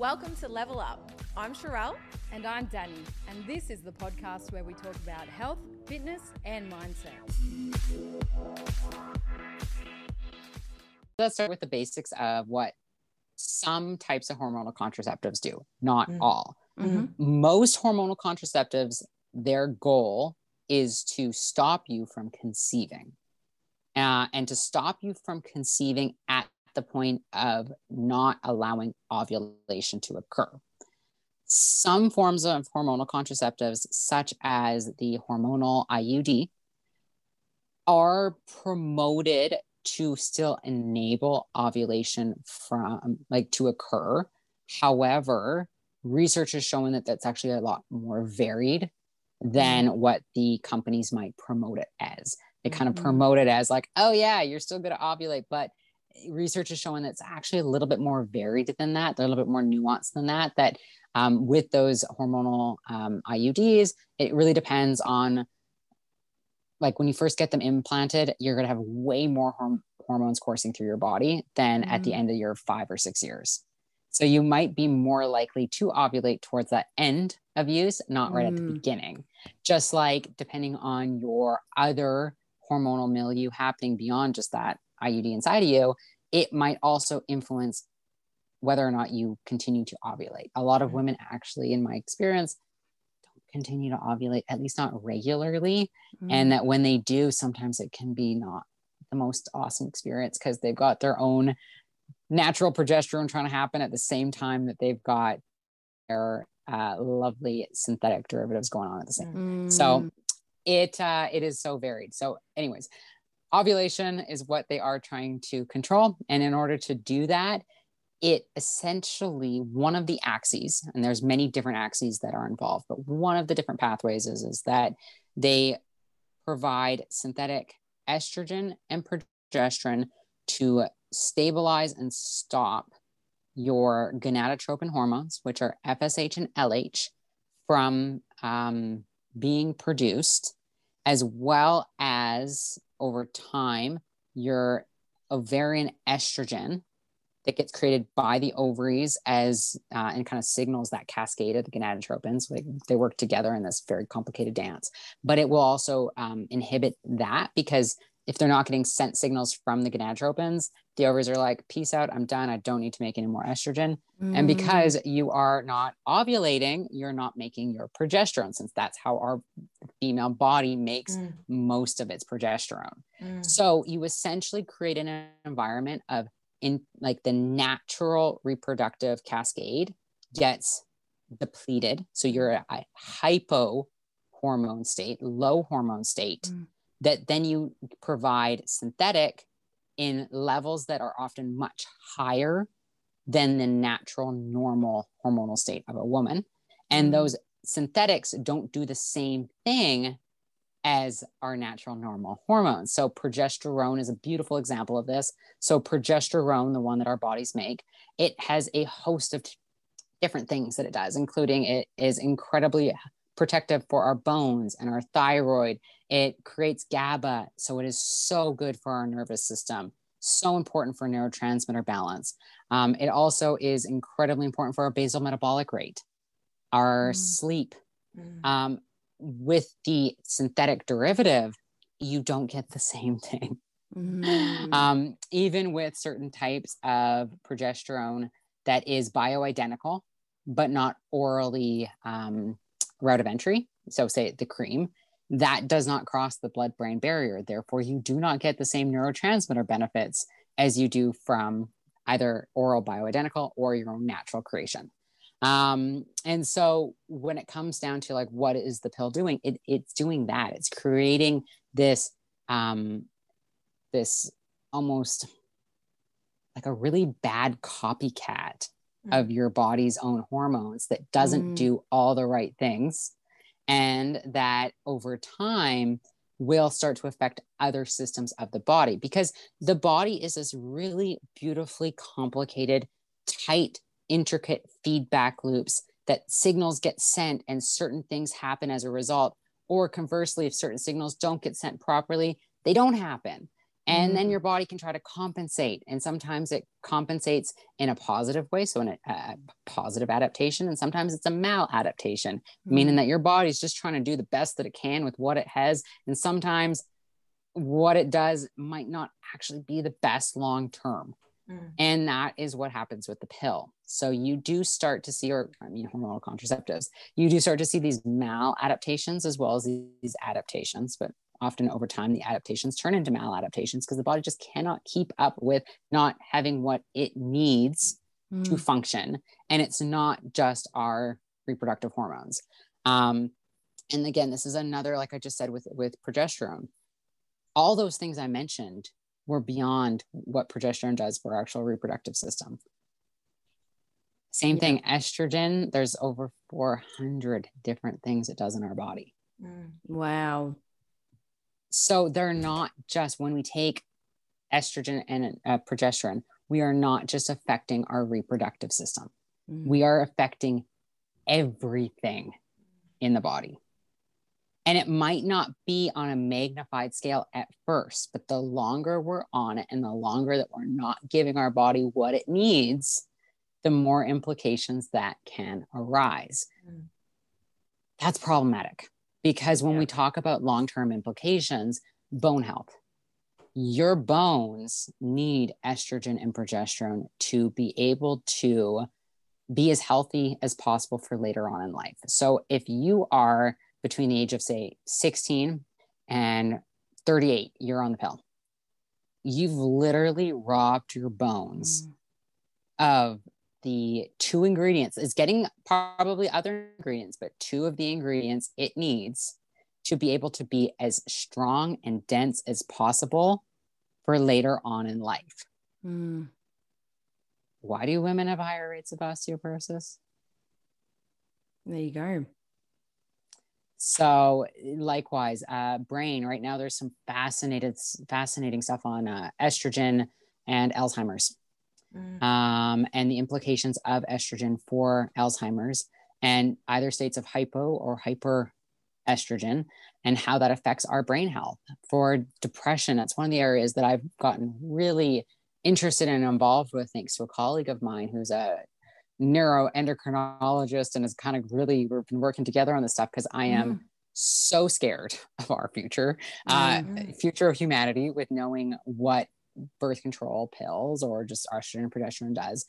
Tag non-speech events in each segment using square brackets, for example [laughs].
Welcome to Level Up. I'm Sharelle. And I'm Dani, and this is the podcast where we talk about health, fitness, and mindset. Let's start with the basics of what some types of hormonal contraceptives do, not mm. all. Mm-hmm. Most hormonal contraceptives, their goal is to stop you from conceiving uh, and to stop you from conceiving at the point of not allowing ovulation to occur. Some forms of hormonal contraceptives, such as the hormonal IUD, are promoted to still enable ovulation from like to occur. However, research has shown that that's actually a lot more varied than mm-hmm. what the companies might promote it as. They kind of mm-hmm. promote it as like, oh yeah, you're still going to ovulate, but research is showing that it's actually a little bit more varied than that. They're a little bit more nuanced than that. That um, with those hormonal um, IUDs, it really depends on like when you first get them implanted, you're going to have way more horm- hormones coursing through your body than mm-hmm. at the mm. end of your five or six years. So you might be more likely to ovulate towards that end of use, not right mm. at the mm. beginning. Just like depending on your other hormonal milieu happening beyond just that IUD inside of you, it might also influence whether or not you continue to ovulate. A lot of women actually, in my experience, don't continue to ovulate, at least not regularly. Mm-hmm. And that when they do, sometimes it can be not the most awesome experience because they've got their own natural progesterone trying to happen at the same time that they've got their uh, lovely synthetic derivatives going on at the same. Mm-hmm. So it uh, it is so varied. So, anyways, ovulation is what they are trying to control, and in order to do that, it essentially one of the axes, and there's many different axes that are involved, but one of the different pathways is is that they provide synthetic estrogen and progesterone to stabilize and stop your gonadotropin hormones, which are FSH and LH, from um, being produced, as well as over time, your ovarian estrogen that gets created by the ovaries as uh, and kind of signals that cascade of the gonadotropins. Like they work together in this very complicated dance. But it will also um, inhibit that because if they're not getting sent signals from the gonadotropins, the ovaries are like, peace out, I'm done. I don't need to make any more estrogen. Mm. And because you are not ovulating, you're not making your progesterone, since that's how our female body makes mm. most of its progesterone. Mm. So you essentially create an environment of in like the natural reproductive cascade gets depleted. So you're a hypo hormone state, low hormone state, mm. That then you provide synthetic in levels that are often much higher than the natural normal hormonal state of a woman. And mm. those synthetics don't do the same thing as our natural normal hormones. So, progesterone is a beautiful example of this. So, progesterone, the one that our bodies make, it has a host of different things that it does, including it is incredibly protective for our bones and our thyroid. It creates GABA. So, it is so good for our nervous system, so important for neurotransmitter balance. Um, it also is incredibly important for our basal metabolic rate, our mm. sleep. Mm. Um, with the synthetic derivative, you don't get the same thing. Mm. Um, even with certain types of progesterone that is bioidentical, but not orally um, route of entry. So, say the cream, that does not cross the blood brain barrier. Therefore, you do not get the same neurotransmitter benefits as you do from either oral bioidentical or your own natural creation. Um, and so when it comes down to like what is the pill doing, it, it's doing that. It's creating this um, this almost like a really bad copycat mm. of your body's own hormones that doesn't mm. do all the right things and that over time will start to affect other systems of the body because the body is this really beautifully complicated tight intricate feedback loops that signals get sent and certain things happen as a result. Or conversely, if certain signals don't get sent properly, they don't happen. And then Mm. your body can try to compensate and sometimes it compensates in a positive way so in a, a positive adaptation and sometimes it's a maladaptation meaning that your body's just trying to do the best that it can with what it has and sometimes what it does might not actually be the best long term Mm. and that is what happens with the pill so you do start to see or i mean hormonal contraceptives you do start to see these maladaptations as well as these adaptations but often over time the adaptations turn into maladaptations because the body just cannot keep up with not having what it needs Mm. to function and it's not just our reproductive hormones um, and again this is another like i just said with with progesterone all those things i mentioned were beyond what progesterone does for our actual reproductive system same Yeah. thing estrogen there's over 400 different things it does in our body Mm. Wow. So they're not just when we take estrogen and uh, progesterone we are not just affecting our reproductive system Mm. we are affecting everything in the body. And it might not be on a magnified scale at first, but the longer we're on it and the longer that we're not giving our body what it needs, the more implications that can arise. Mm. That's problematic because when Yeah. we talk about long term implications, bone health, your bones need estrogen and progesterone to be able to be as healthy as possible for later on in life. So if you are between the age of say 16 and 38, you're on the pill. You've literally robbed your bones Mm. of the two ingredients. is getting probably other ingredients, but two of the ingredients it needs to be able to be as strong and dense as possible for later on in life. Mm. Why do women have higher rates of osteoporosis? There you go. So likewise, uh, brain. Right now, there's some fascinated, fascinating stuff on uh, estrogen and Alzheimer's, Mm. um, and the implications of estrogen for Alzheimer's, and either states of hypo or hyper estrogen, and how that affects our brain health. For depression, that's one of the areas that I've gotten really interested and involved with, thanks to a colleague of mine who's a neuroendocrinologist and has kind of really we've been working together on this stuff because I am so scared [laughs] of our future, uh, Mhm. future of humanity, with knowing what birth control pills or just estrogen and progesterone does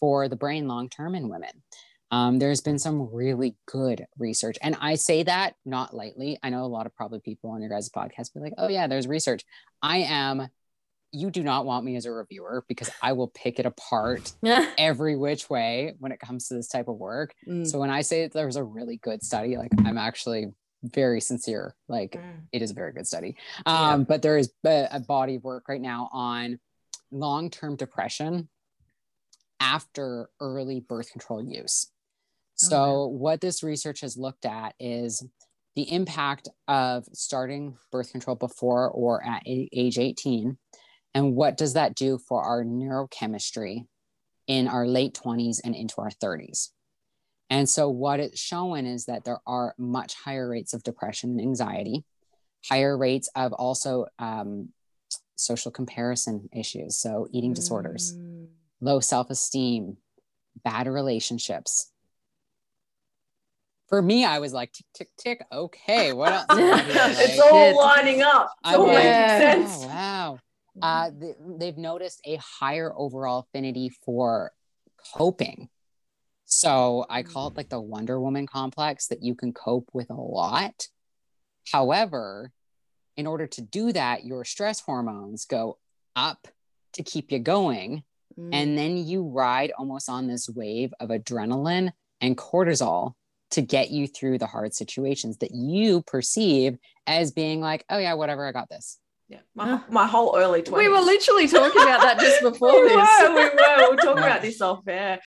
for the brain long term in women. Um, there's been some really good research, and I say that not lightly. I know a lot of probably people on your guys' podcast be like, "Oh yeah, there's research." I am. You do not want me as a reviewer because I will pick it apart [laughs] every which way when it comes to this type of work. Mm. So when I say that there's a really good study, like I'm actually very sincere. Like Mm. it is a very good study. Um, But there is a, a body of work right now on long-term depression after early birth control use. So what this research has looked at is the impact of starting birth control before or at age 18 and what does that do for our neurochemistry in our late 20s and into our 30s and so what it's showing is that there are much higher rates of depression and anxiety higher rates of also um, social comparison issues so eating disorders Mm. low self-esteem bad relationships for me i was like tick tick tick okay what else [laughs] do I do? it's all It's- lining up. It's I'm all like, making sense. oh, wow uh, th- they've noticed a higher overall affinity for coping. So I call it like the Wonder Woman complex that you can cope with a lot. However, in order to do that, your stress hormones go up to keep you going. Mm. And then you ride almost on this wave of adrenaline and cortisol to get you through the hard situations that you perceive as being like, oh, yeah, whatever, I got this. Yeah, my, my whole early 20s. we were literally talking about that just [laughs] before we this. Were, we were. We were talking [laughs] about this off air.